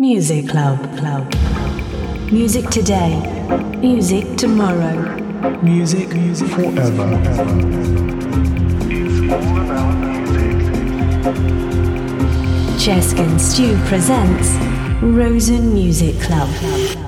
Music Club Club. Music today, music tomorrow. Music, music forever. It's all about music. Chesk and Stew presents Rozzen Music Club.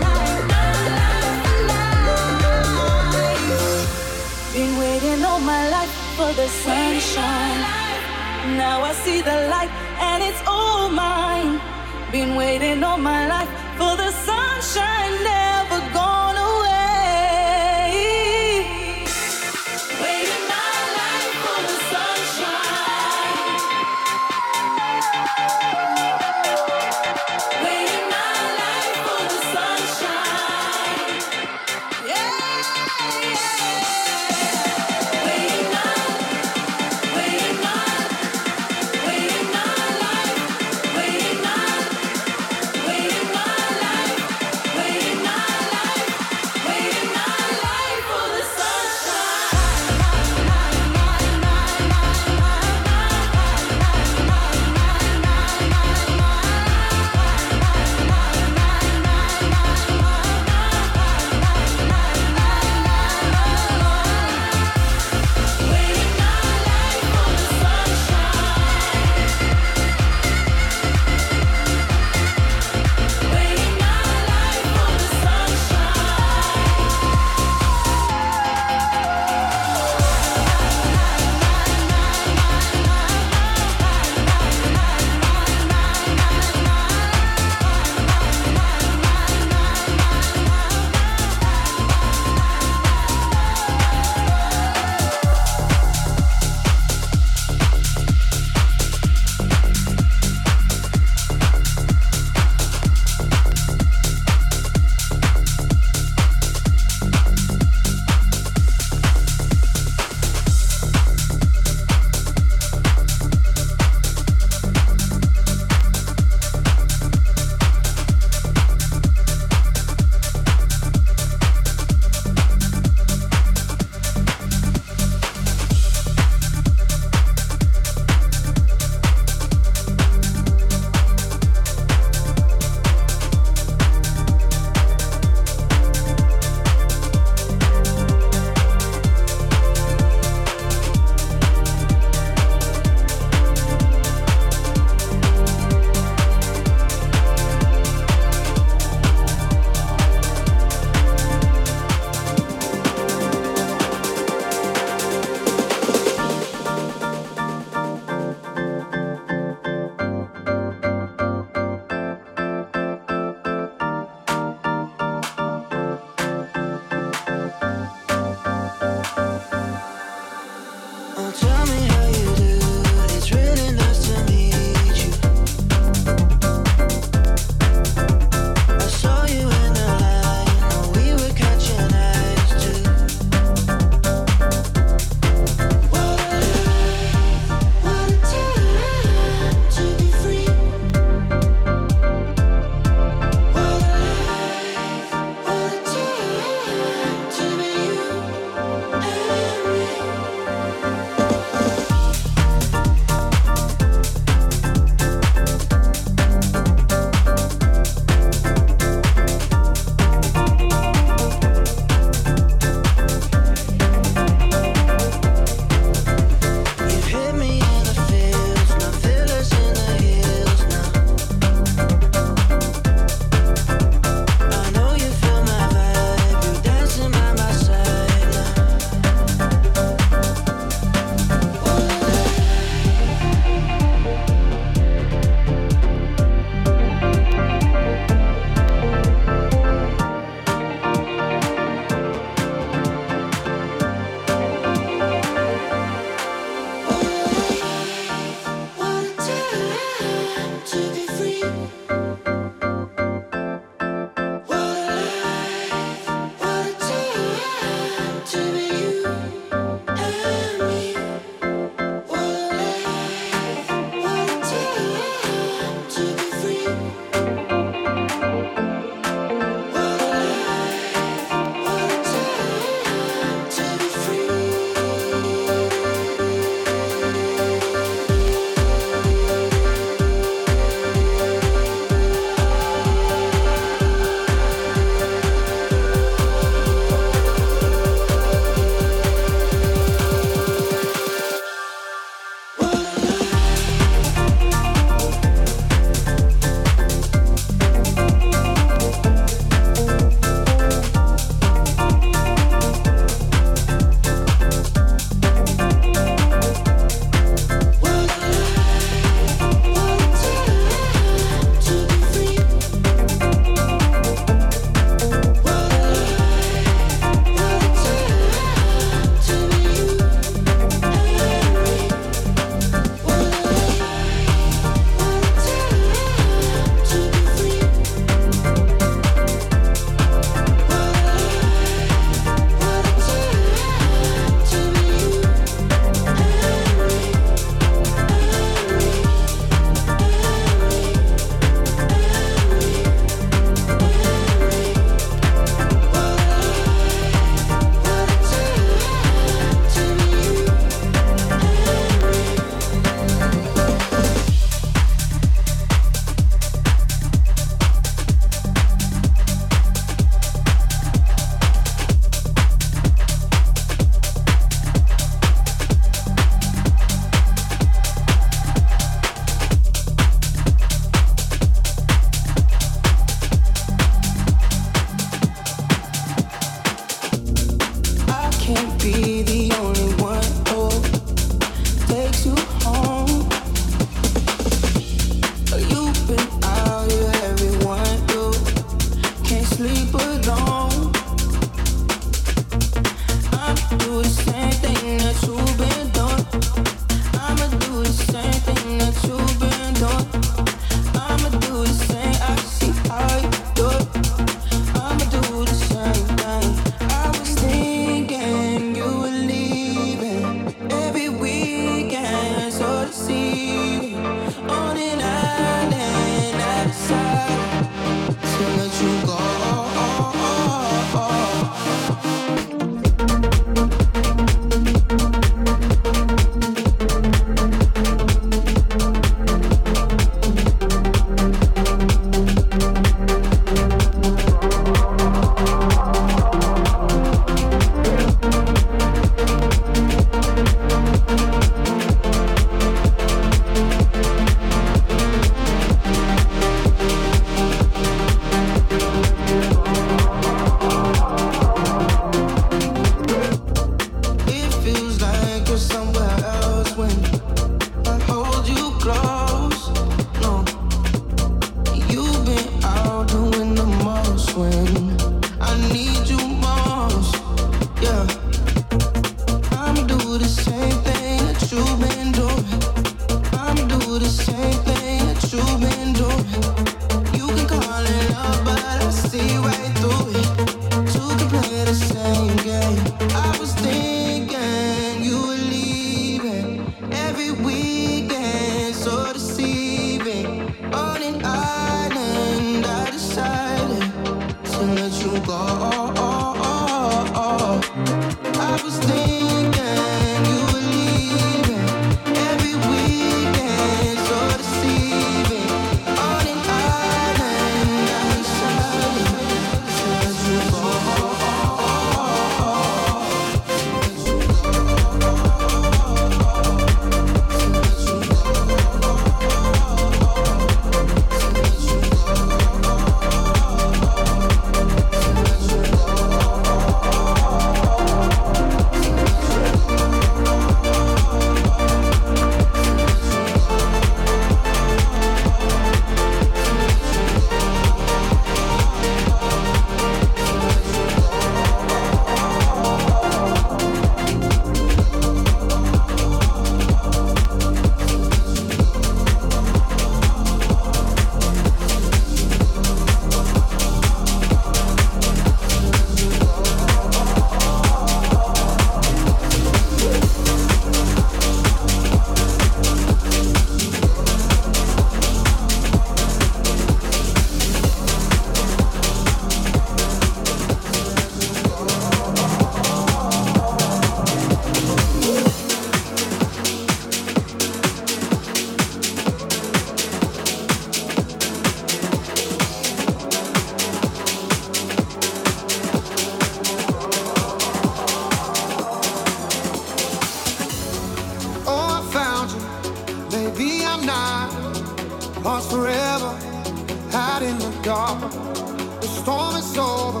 stop. The storm is over.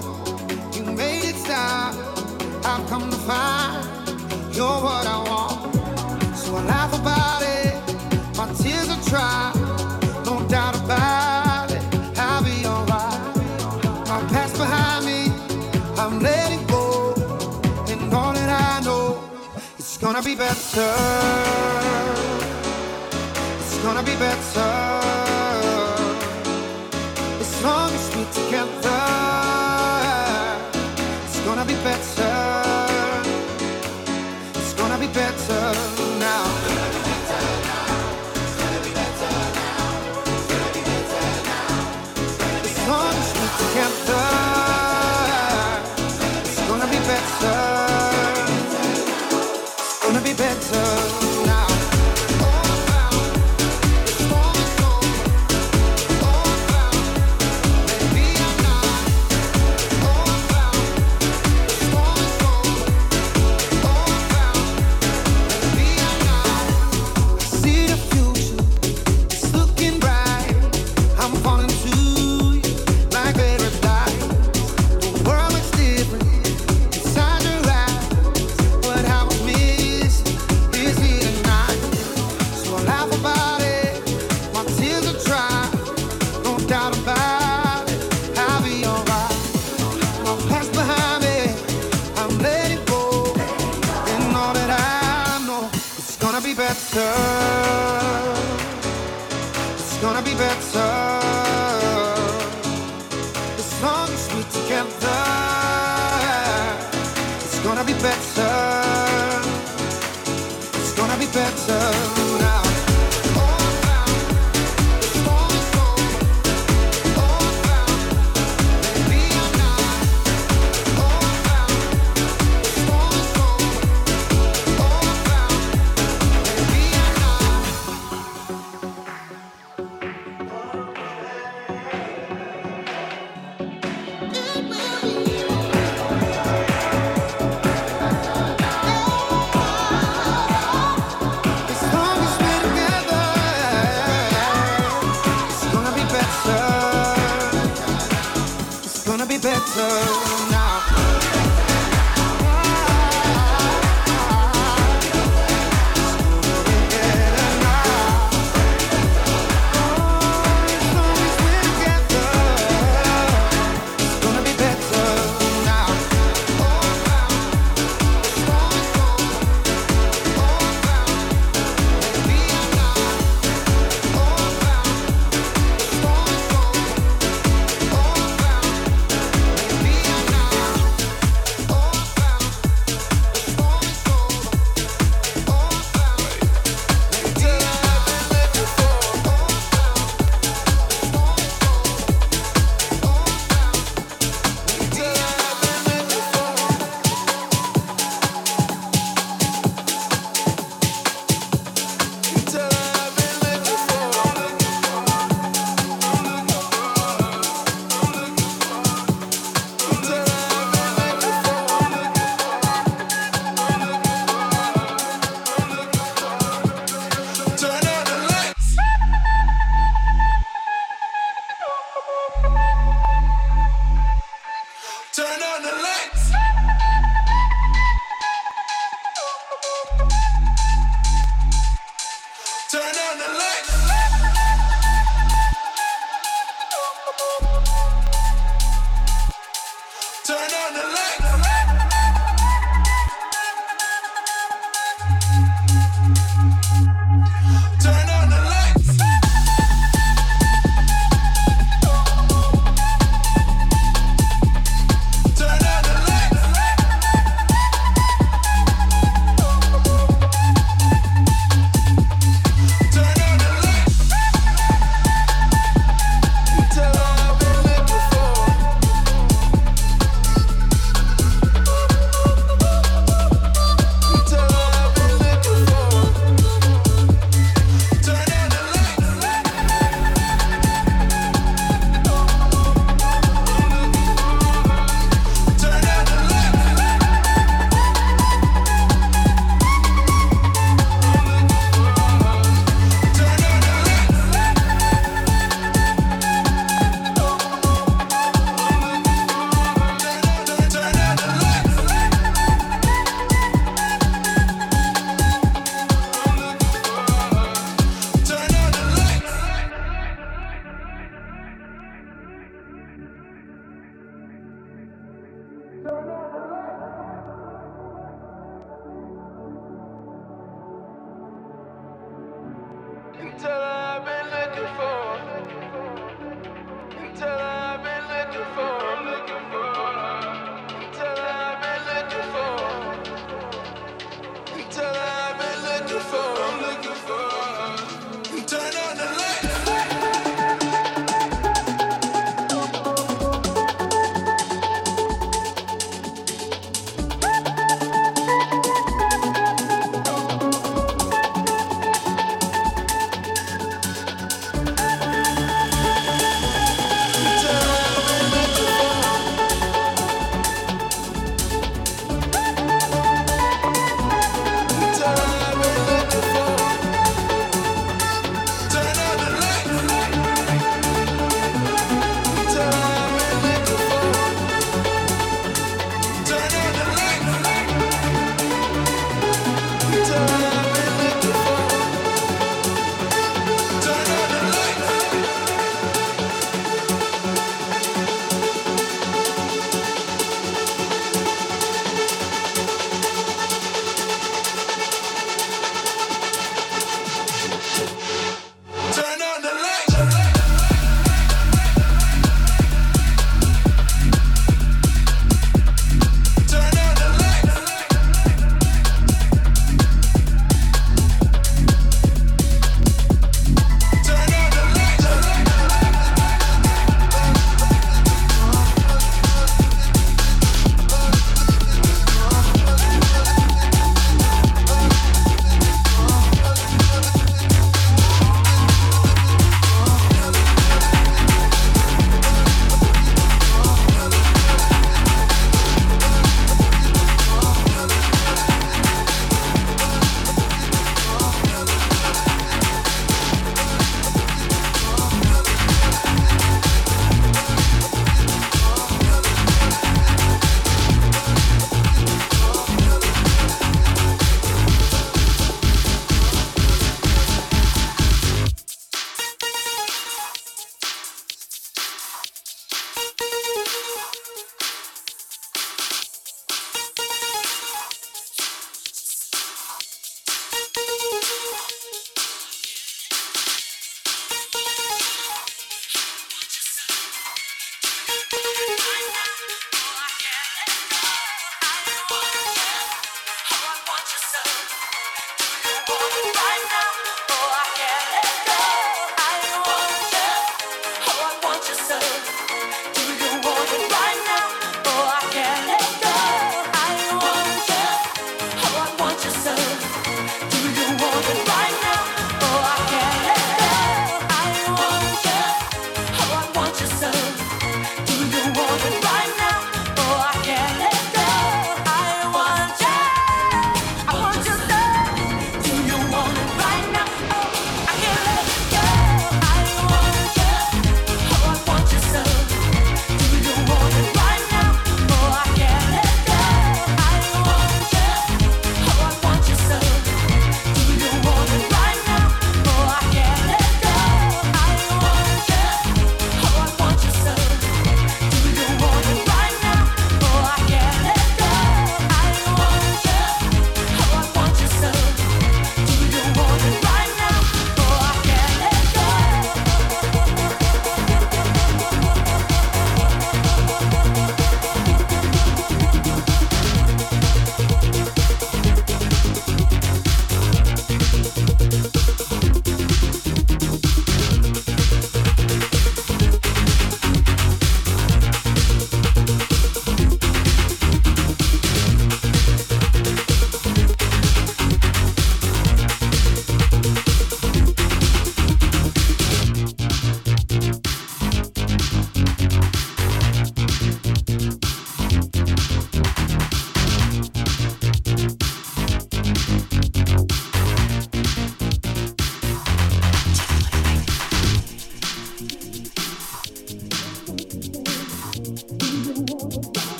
You made it stop. I've come to find you're what I want. So I laugh about it. My tears are dry. No doubt about it. I'll be alright. My past behind me. I'm letting go. And all that I know, it's gonna be better. It's gonna be better.